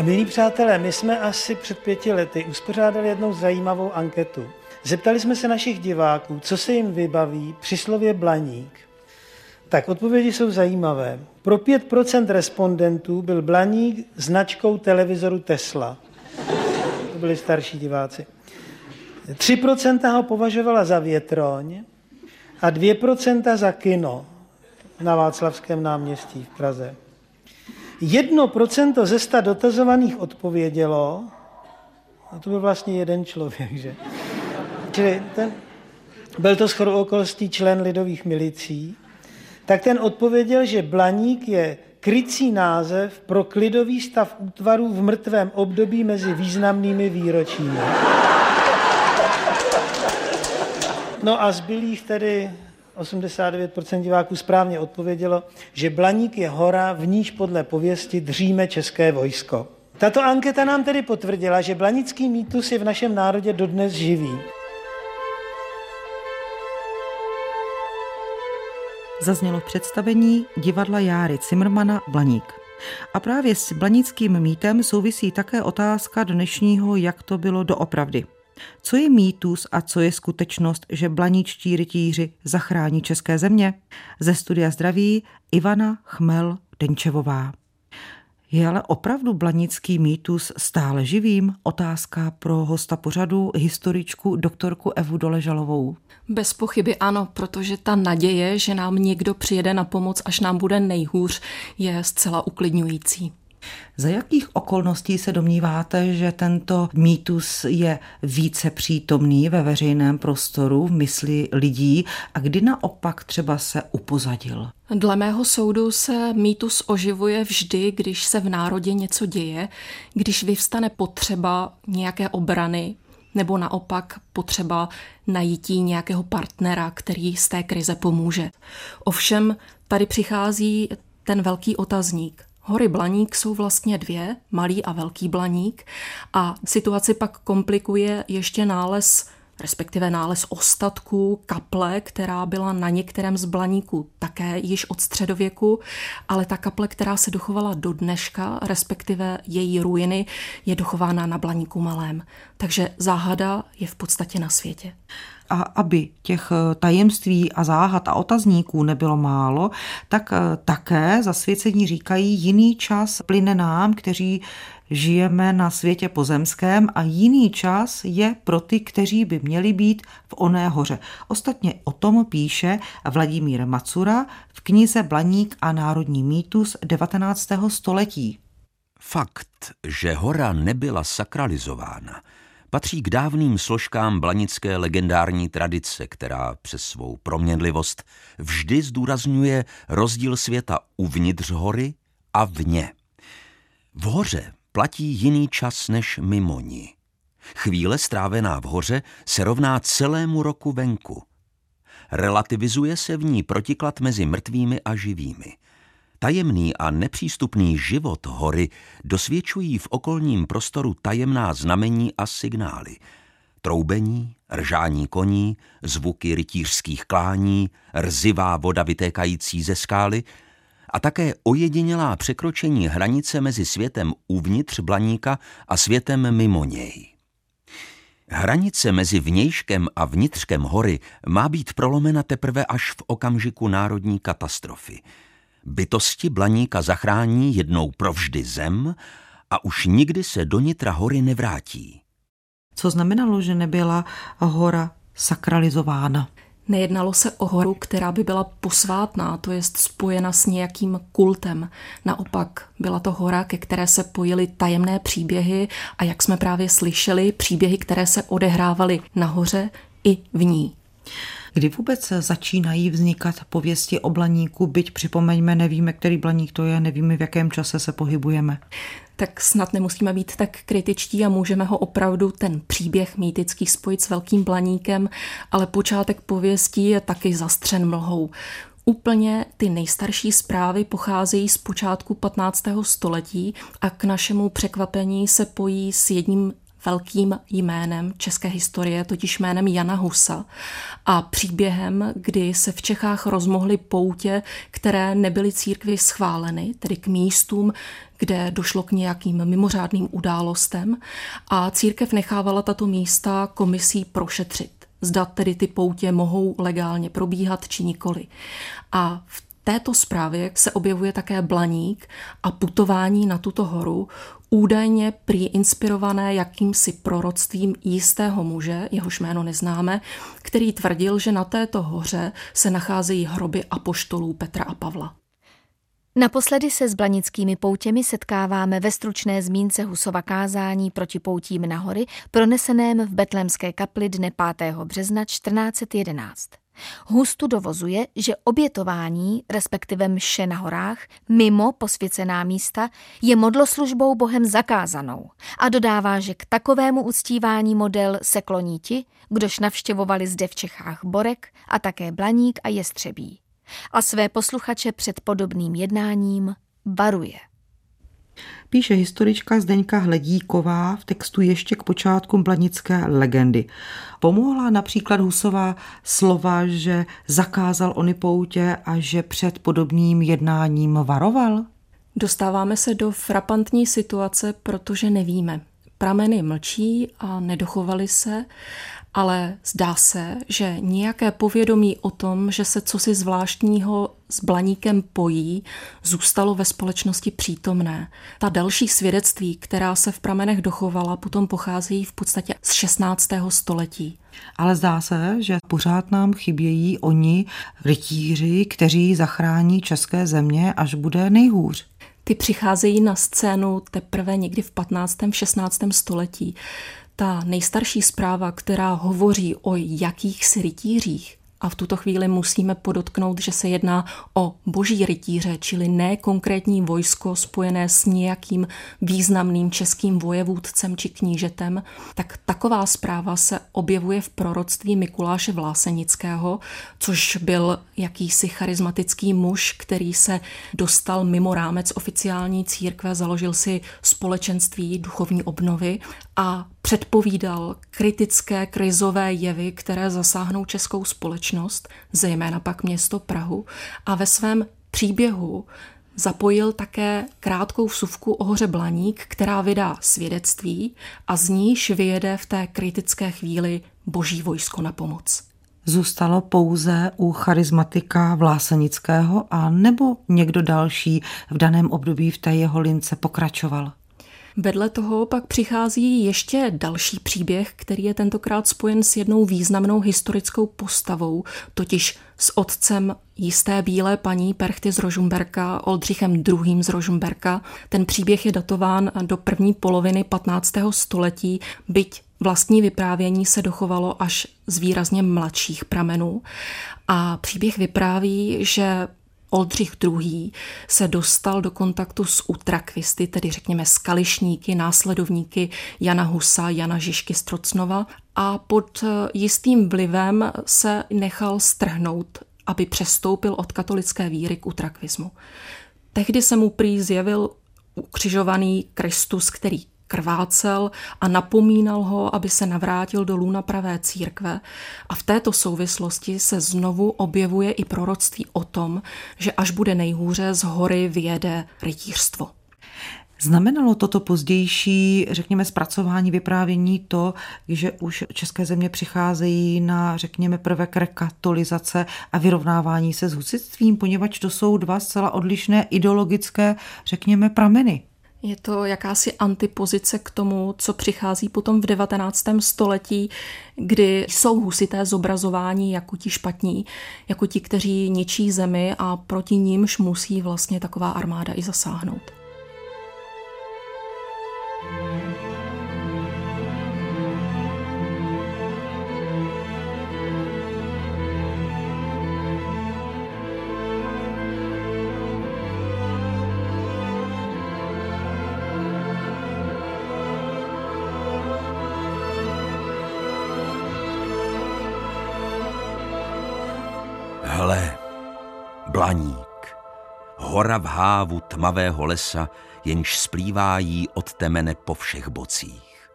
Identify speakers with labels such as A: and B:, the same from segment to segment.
A: Milí přátelé, my jsme asi před pěti lety uspořádali jednou zajímavou anketu. Zeptali jsme se našich diváků, co se jim vybaví při slově blaník. Tak odpovědi jsou zajímavé. Pro 5% respondentů byl blaník značkou televizoru Tesla. To byli starší diváci. 3% ho považovala za větroň a 2% za kino na Václavském náměstí v Praze. Jedno procento ze sta dotazovaných odpovědělo, a to byl vlastně jeden člověk, že? Čili ten, byl to shodou okolností člen lidových milicí, tak ten odpověděl, že Blaník je krycí název pro klidový stav útvarů v mrtvém období mezi významnými výročími. No a zbylých tedy 89% diváků správně odpovědělo, že Blaník je hora, v níž podle pověsti dříme české vojsko. Tato anketa nám tedy potvrdila, že blanický mýtus je v našem národě dodnes živý.
B: Zaznělo v představení divadla Járy Cimrmana Blaník. A právě s blanickým mýtem souvisí také otázka dnešního, jak to bylo doopravdy. Co je mýtus a co je skutečnost, že blaničtí rytíři zachrání české země? Ze studia zdraví Ivana Chmel Denčevová. Je ale opravdu blanický mýtus stále živým? Otázka pro hosta pořadu, historičku doktorku Evu Doležalovou.
C: Bez pochyby ano, protože ta naděje, že nám někdo přijede na pomoc, až nám bude nejhůř, je zcela uklidňující.
B: Za jakých okolností se domníváte, že tento mýtus je více přítomný ve veřejném prostoru, v mysli lidí a kdy naopak třeba se upozadil?
C: Dle mého soudu se mýtus oživuje vždy, když se v národě něco děje, když vyvstane potřeba nějaké obrany, nebo naopak potřeba najítí nějakého partnera, který z té krize pomůže. Ovšem tady přichází ten velký otazník. Hory Blaník jsou vlastně dvě, malý a velký Blaník a situaci pak komplikuje ještě nález respektive nález ostatků kaple, která byla na některém z blaníků také již od středověku, ale ta kaple, která se dochovala do dneška, respektive její ruiny, je dochována na blaníku malém. Takže záhada je v podstatě na světě.
B: A aby těch eh, tajemství a záhad a otazníků nebylo málo, tak eh, také zasvěcení říkají, jiný čas plyne nám, kteří žijeme na světě pozemském a jiný čas je pro ty, kteří by měli být v oné hoře. Ostatně o tom píše Vladimír Macura v knize Blaník a národní mýtus 19. století.
D: Fakt, že hora nebyla sakralizována, patří k dávným složkám blanické legendární tradice, která přes svou proměnlivost vždy zdůrazňuje rozdíl světa uvnitř hory a vně. V hoře platí jiný čas než mimo ní. Chvíle strávená v hoře se rovná celému roku venku. Relativizuje se v ní protiklad mezi mrtvými a živými. Tajemný a nepřístupný život hory dosvědčují v okolním prostoru tajemná znamení a signály. Troubení, ržání koní, zvuky rytířských klání, rzivá voda vytékající ze skály – a také ojedinělá překročení hranice mezi světem uvnitř blaníka a světem mimo něj. Hranice mezi vnějškem a vnitřkem hory má být prolomena teprve až v okamžiku národní katastrofy. Bytosti blaníka zachrání jednou provždy zem a už nikdy se do nitra hory nevrátí.
B: Co znamenalo, že nebyla hora sakralizována?
C: Nejednalo se o horu, která by byla posvátná, to jest spojena s nějakým kultem. Naopak byla to hora, ke které se pojily tajemné příběhy a jak jsme právě slyšeli, příběhy, které se odehrávaly nahoře i v ní.
B: Kdy vůbec začínají vznikat pověsti o blaníku, byť připomeňme, nevíme, který blaník to je, nevíme, v jakém čase se pohybujeme
C: tak snad nemusíme být tak kritičtí a můžeme ho opravdu ten příběh mýtický spojit s velkým blaníkem, ale počátek pověstí je taky zastřen mlhou. Úplně ty nejstarší zprávy pocházejí z počátku 15. století a k našemu překvapení se pojí s jedním velkým jménem české historie, totiž jménem Jana Husa a příběhem, kdy se v Čechách rozmohly poutě, které nebyly církvi schváleny, tedy k místům, kde došlo k nějakým mimořádným událostem a církev nechávala tato místa komisí prošetřit. Zda tedy ty poutě mohou legálně probíhat či nikoli. A v této zprávě se objevuje také Blaník a putování na tuto horu, údajně prý inspirované jakýmsi proroctvím jistého muže, jehož jméno neznáme, který tvrdil, že na této hoře se nacházejí hroby apoštolů Petra a Pavla.
E: Naposledy se s blanickými poutěmi setkáváme ve stručné zmínce Husova kázání proti poutím na hory, proneseném v Betlémské kapli dne 5. března 1411. Hustu dovozuje, že obětování, respektive mše na horách, mimo posvěcená místa, je modloslužbou Bohem zakázanou a dodává, že k takovému uctívání model se kloní ti, kdož navštěvovali zde v Čechách Borek a také Blaník a Jestřebí a své posluchače před podobným jednáním varuje.
B: Píše historička Zdeňka Hledíková v textu ještě k počátku blanické legendy. Pomohla například Husová slova, že zakázal ony poutě a že před podobným jednáním varoval?
C: Dostáváme se do frapantní situace, protože nevíme. Prameny mlčí a nedochovali se ale zdá se, že nějaké povědomí o tom, že se cosi zvláštního s Blaníkem pojí, zůstalo ve společnosti přítomné. Ta další svědectví, která se v pramenech dochovala, potom pocházejí v podstatě z 16. století.
B: Ale zdá se, že pořád nám chybějí oni rytíři, kteří zachrání české země, až bude nejhůř.
C: Ty přicházejí na scénu teprve někdy v 15. 16. století ta nejstarší zpráva, která hovoří o jakýchsi rytířích, a v tuto chvíli musíme podotknout, že se jedná o boží rytíře, čili ne konkrétní vojsko spojené s nějakým významným českým vojevůdcem či knížetem, tak taková zpráva se objevuje v proroctví Mikuláše Vlásenického, což byl jakýsi charismatický muž, který se dostal mimo rámec oficiální církve, založil si společenství duchovní obnovy a předpovídal kritické krizové jevy, které zasáhnou českou společnost, zejména pak město Prahu, a ve svém příběhu zapojil také krátkou vsuvku o hoře Blaník, která vydá svědectví a z níž vyjede v té kritické chvíli boží vojsko na pomoc.
B: Zůstalo pouze u charismatika Vlásenického a nebo někdo další v daném období v té jeho lince pokračoval?
C: Vedle toho pak přichází ještě další příběh, který je tentokrát spojen s jednou významnou historickou postavou, totiž s otcem jisté bílé paní Perchty z Rožumberka, Oldřichem II. z Rožumberka. Ten příběh je datován do první poloviny 15. století, byť vlastní vyprávění se dochovalo až z výrazně mladších pramenů. A příběh vypráví, že Oldřich II. se dostal do kontaktu s utrakvisty, tedy řekněme skališníky, následovníky Jana Husa, Jana Žižky Strocnova a pod jistým vlivem se nechal strhnout, aby přestoupil od katolické víry k utrakvismu. Tehdy se mu prý zjevil ukřižovaný Kristus, který krvácel a napomínal ho, aby se navrátil do lůna pravé církve. A v této souvislosti se znovu objevuje i proroctví o tom, že až bude nejhůře, z hory vyjede rytířstvo.
B: Znamenalo toto pozdější, řekněme, zpracování vyprávění to, že už české země přicházejí na, řekněme, prvek rekatolizace a vyrovnávání se s husitstvím, poněvadž to jsou dva zcela odlišné ideologické, řekněme, prameny.
C: Je to jakási antipozice k tomu, co přichází potom v 19. století, kdy jsou husité zobrazování jako ti špatní, jako ti, kteří ničí zemi a proti nímž musí vlastně taková armáda i zasáhnout.
D: Blaník, hora v hávu tmavého lesa, jenž splývá jí od temene po všech bocích.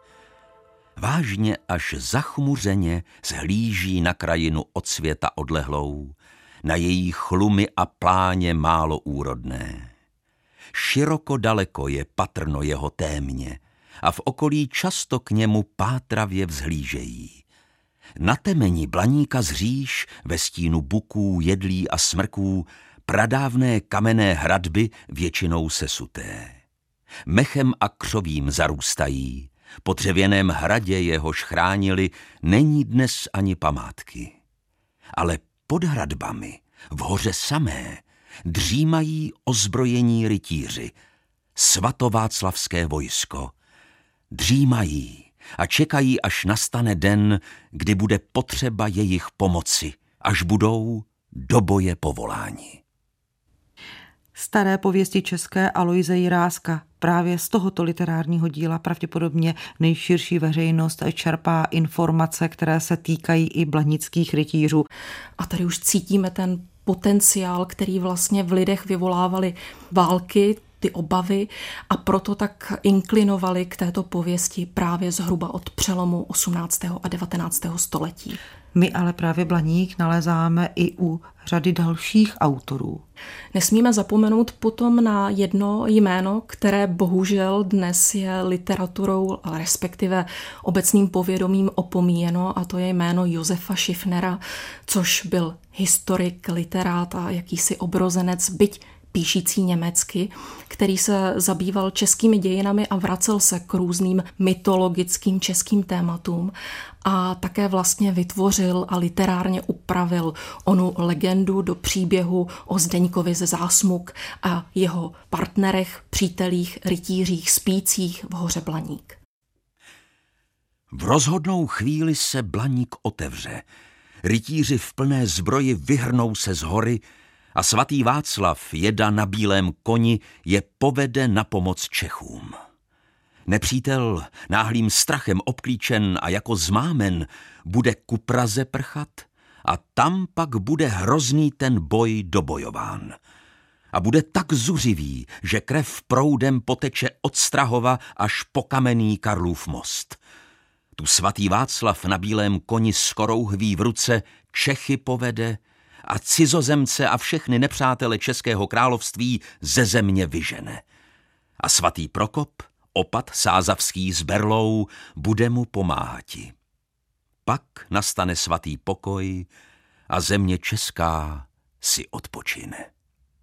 D: vážně až zachmuřeně zhlíží na krajinu od světa odlehlou, na její chlumy a pláně málo úrodné. Široko daleko je patrno jeho témě a v okolí často k němu pátravě vzhlížejí. Na temení blaníka zříš ve stínu buků, jedlí a smrků pradávné kamenné hradby většinou sesuté. Mechem a křovím zarůstají, po dřevěném hradě jehož chránili není dnes ani památky. Ale pod hradbami, v hoře samé, dřímají ozbrojení rytíři, svatováclavské vojsko. Dřímají a čekají, až nastane den, kdy bude potřeba jejich pomoci, až budou do boje povoláni.
B: Staré pověsti české Aloise Jiráska. Právě z tohoto literárního díla pravděpodobně nejširší veřejnost čerpá informace, které se týkají i blanických rytířů.
C: A tady už cítíme ten potenciál, který vlastně v lidech vyvolávaly války, ty obavy a proto tak inklinovali k této pověsti právě zhruba od přelomu 18. a 19. století.
B: My ale právě Blaník nalezáme i u řady dalších autorů.
C: Nesmíme zapomenout potom na jedno jméno, které bohužel dnes je literaturou, respektive obecným povědomím opomíjeno, a to je jméno Josefa Schiffnera, což byl historik, literát a jakýsi obrozenec, byť píšící německy, který se zabýval českými dějinami a vracel se k různým mytologickým českým tématům a také vlastně vytvořil a literárně upravil onu legendu do příběhu o Zdeňkovi ze Zásmuk a jeho partnerech, přítelích, rytířích, spících v hoře Blaník.
D: V rozhodnou chvíli se Blaník otevře. Rytíři v plné zbroji vyhrnou se z hory a svatý Václav, jeda na bílém koni, je povede na pomoc Čechům. Nepřítel, náhlým strachem obklíčen a jako zmámen, bude ku Praze prchat a tam pak bude hrozný ten boj dobojován. A bude tak zuřivý, že krev proudem poteče od Strahova až po kamenný Karlův most. Tu svatý Václav na bílém koni s korouhví v ruce Čechy povede a cizozemce a všechny nepřátele Českého království ze země vyžene. A svatý Prokop, opat sázavský s berlou, bude mu pomáhati. Pak nastane svatý pokoj a země česká si odpočine.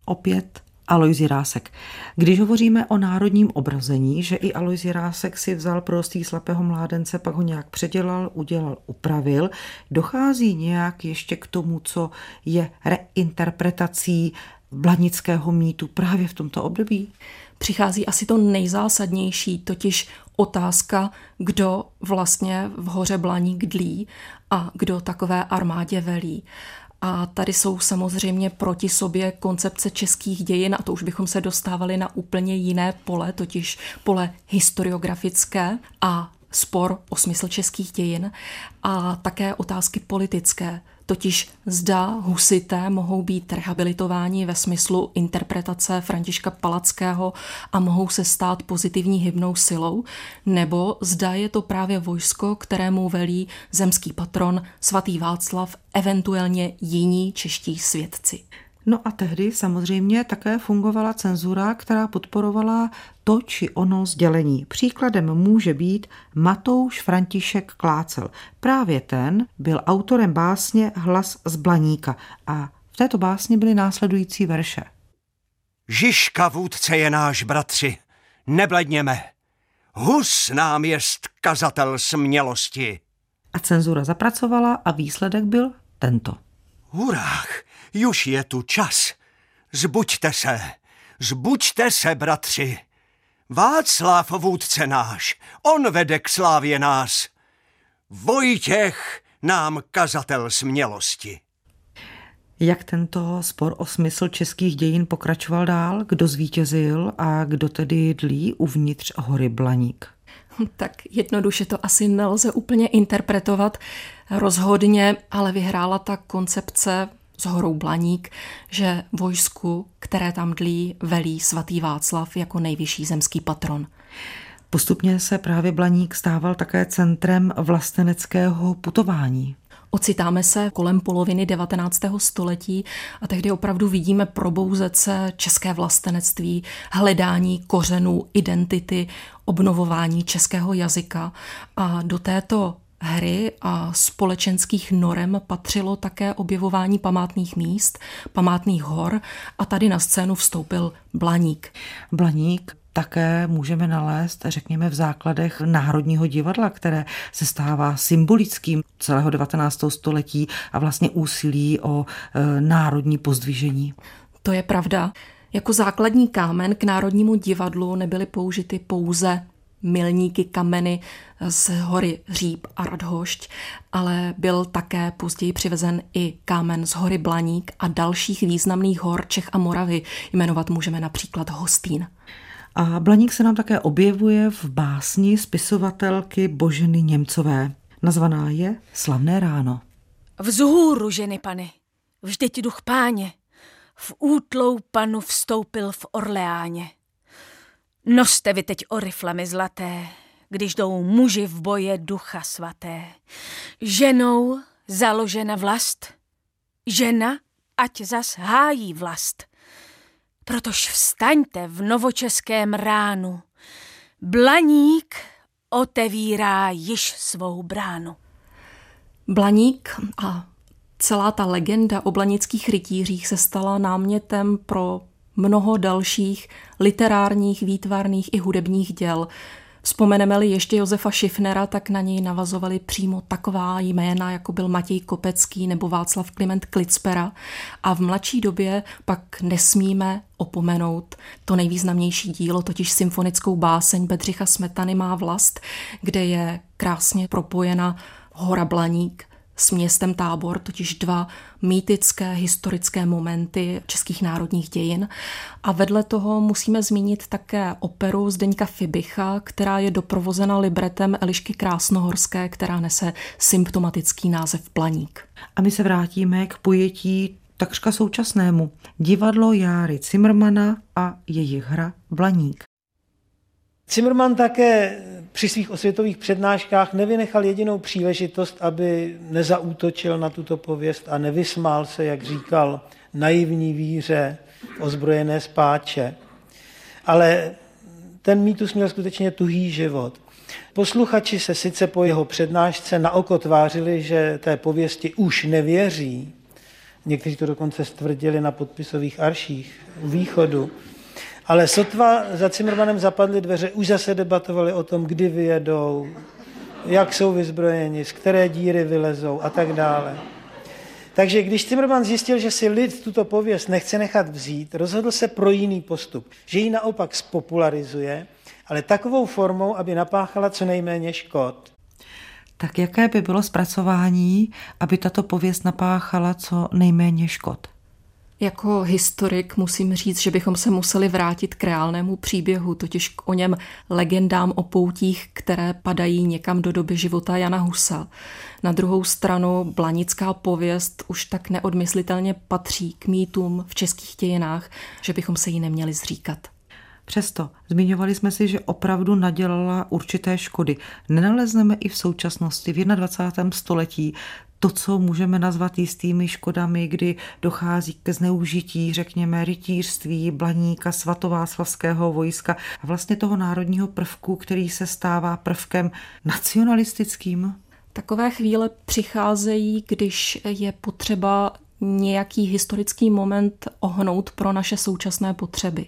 B: Opět Alois Jirásek. Když hovoříme o národním obrazení, že i Alois Jirásek si vzal prostý slepého mládence, pak ho nějak předělal, udělal, upravil, dochází nějak ještě k tomu, co je reinterpretací blanického mýtu právě v tomto období?
C: Přichází asi to nejzásadnější, totiž otázka, kdo vlastně v hoře Blaník dlí a kdo takové armádě velí. A tady jsou samozřejmě proti sobě koncepce českých dějin a to už bychom se dostávali na úplně jiné pole, totiž pole historiografické a spor o smysl českých dějin a také otázky politické. Totiž zda husité mohou být rehabilitováni ve smyslu interpretace Františka Palackého a mohou se stát pozitivní hybnou silou, nebo zda je to právě vojsko, kterému velí zemský patron svatý Václav, eventuálně jiní čeští svědci.
B: No a tehdy samozřejmě také fungovala cenzura, která podporovala to či ono sdělení. Příkladem může být Matouš František Klácel. Právě ten byl autorem básně Hlas z Blaníka a v této básni byly následující verše.
F: Žižka vůdce je náš, bratři, nebledněme. Hus nám jest kazatel smělosti.
B: A cenzura zapracovala a výsledek byl tento.
F: Hurách, Już je tu čas. Zbuďte se, zbuďte se, bratři. Václav vůdce náš, on vede k slávě nás. Vojtěch nám kazatel smělosti.
B: Jak tento spor o smysl českých dějin pokračoval dál? Kdo zvítězil a kdo tedy dlí uvnitř hory Blaník?
C: Tak jednoduše to asi nelze úplně interpretovat. Rozhodně ale vyhrála ta koncepce s horou Blaník, že vojsku, které tam dlí, velí svatý Václav jako nejvyšší zemský patron.
B: Postupně se právě Blaník stával také centrem vlasteneckého putování.
C: Ocitáme se kolem poloviny 19. století a tehdy opravdu vidíme probouzet se české vlastenectví, hledání kořenů, identity, obnovování českého jazyka. A do této hry a společenských norem patřilo také objevování památných míst, památných hor a tady na scénu vstoupil Blaník.
B: Blaník také můžeme nalézt, řekněme, v základech Národního divadla, které se stává symbolickým celého 19. století a vlastně úsilí o e, národní pozdvižení.
C: To je pravda. Jako základní kámen k Národnímu divadlu nebyly použity pouze milníky kameny z hory Říp a Radhošť, ale byl také později přivezen i kámen z hory Blaník a dalších významných hor Čech a Moravy. Jmenovat můžeme například Hostín.
B: A Blaník se nám také objevuje v básni spisovatelky Boženy Němcové. Nazvaná je Slavné ráno.
G: Vzhůru, ženy pane, vždyť duch páně, v útlou panu vstoupil v Orleáně. Noste vy teď oriflamy zlaté, když jdou muži v boje ducha svaté. Ženou založena vlast, žena ať zas hájí vlast. Protož vstaňte v novočeském ránu. Blaník otevírá již svou bránu.
C: Blaník a celá ta legenda o blanických rytířích se stala námětem pro mnoho dalších literárních, výtvarných i hudebních děl. Vzpomeneme-li ještě Josefa Schiffnera, tak na něj navazovali přímo taková jména, jako byl Matěj Kopecký nebo Václav Kliment Klitzpera. A v mladší době pak nesmíme opomenout to nejvýznamnější dílo, totiž symfonickou báseň Bedřicha Smetany má vlast, kde je krásně propojena hora Blaník s městem Tábor, totiž dva mýtické historické momenty českých národních dějin. A vedle toho musíme zmínit také operu Zdeňka Fibicha, která je doprovozena libretem Elišky Krásnohorské, která nese symptomatický název Planík.
B: A my se vrátíme k pojetí takřka současnému. Divadlo Járy Cimrmana a jejich hra Blaník.
A: Zimmerman také při svých osvětových přednáškách nevynechal jedinou příležitost, aby nezaútočil na tuto pověst a nevysmál se, jak říkal, naivní víře ozbrojené spáče. Ale ten mýtus měl skutečně tuhý život. Posluchači se sice po jeho přednášce na oko tvářili, že té pověsti už nevěří. Někteří to dokonce stvrdili na podpisových arších u východu. Ale sotva za Cimrmanem zapadly dveře, už zase debatovali o tom, kdy vyjedou, jak jsou vyzbrojeni, z které díry vylezou a tak dále. Takže když Zimmerman zjistil, že si lid tuto pověst nechce nechat vzít, rozhodl se pro jiný postup, že ji naopak spopularizuje, ale takovou formou, aby napáchala co nejméně škod.
B: Tak jaké by bylo zpracování, aby tato pověst napáchala co nejméně škod?
C: Jako historik musím říct, že bychom se museli vrátit k reálnému příběhu, totiž k o něm legendám o poutích, které padají někam do doby života Jana Husa. Na druhou stranu blanická pověst už tak neodmyslitelně patří k mýtům v českých dějinách, že bychom se jí neměli zříkat.
B: Přesto zmiňovali jsme si, že opravdu nadělala určité škody. Nenalezneme i v současnosti, v 21. století, to, co můžeme nazvat jistými škodami, kdy dochází ke zneužití, řekněme, rytířství, blaníka, svatováslavského vojska a vlastně toho národního prvku, který se stává prvkem nacionalistickým?
C: Takové chvíle přicházejí, když je potřeba nějaký historický moment ohnout pro naše současné potřeby.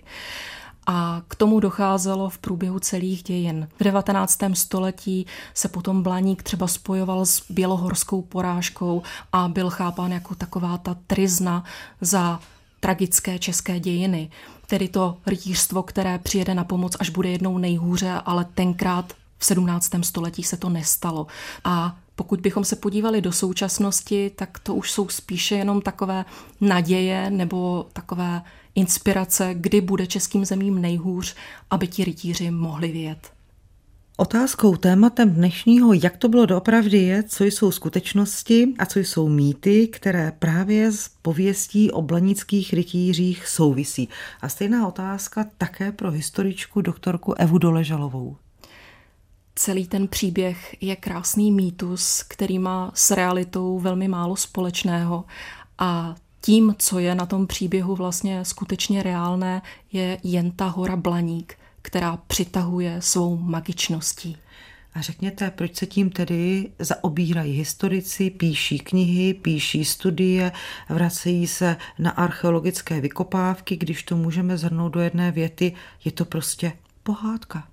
C: A k tomu docházelo v průběhu celých dějin. V 19. století se potom Blaník třeba spojoval s bělohorskou porážkou a byl chápán jako taková ta trizna za tragické české dějiny. Tedy to rytířstvo, které přijede na pomoc, až bude jednou nejhůře, ale tenkrát v 17. století se to nestalo. A pokud bychom se podívali do současnosti, tak to už jsou spíše jenom takové naděje nebo takové inspirace, kdy bude českým zemím nejhůř, aby ti rytíři mohli vědět.
B: Otázkou, tématem dnešního, jak to bylo doopravdy, je, co jsou skutečnosti a co jsou mýty, které právě s pověstí o blanických rytířích souvisí. A stejná otázka také pro historičku doktorku Evu Doležalovou.
C: Celý ten příběh je krásný mýtus, který má s realitou velmi málo společného a tím, co je na tom příběhu vlastně skutečně reálné, je jen ta hora Blaník, která přitahuje svou magičností.
B: A řekněte, proč se tím tedy zaobírají historici, píší knihy, píší studie, vracejí se na archeologické vykopávky, když to můžeme zhrnout do jedné věty, je to prostě pohádka.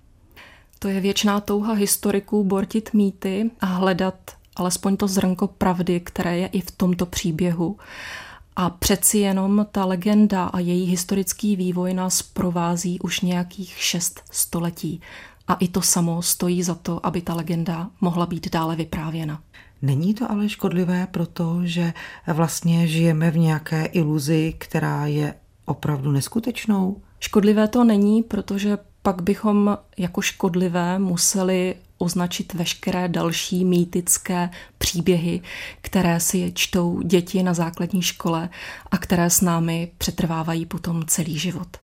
C: To je věčná touha historiků bortit mýty a hledat alespoň to zrnko pravdy, které je i v tomto příběhu. A přeci jenom ta legenda a její historický vývoj nás provází už nějakých šest století. A i to samo stojí za to, aby ta legenda mohla být dále vyprávěna.
B: Není to ale škodlivé, protože vlastně žijeme v nějaké iluzi, která je opravdu neskutečnou?
C: Škodlivé to není, protože pak bychom jako škodlivé museli označit veškeré další mýtické příběhy, které si čtou děti na základní škole a které s námi přetrvávají potom celý život.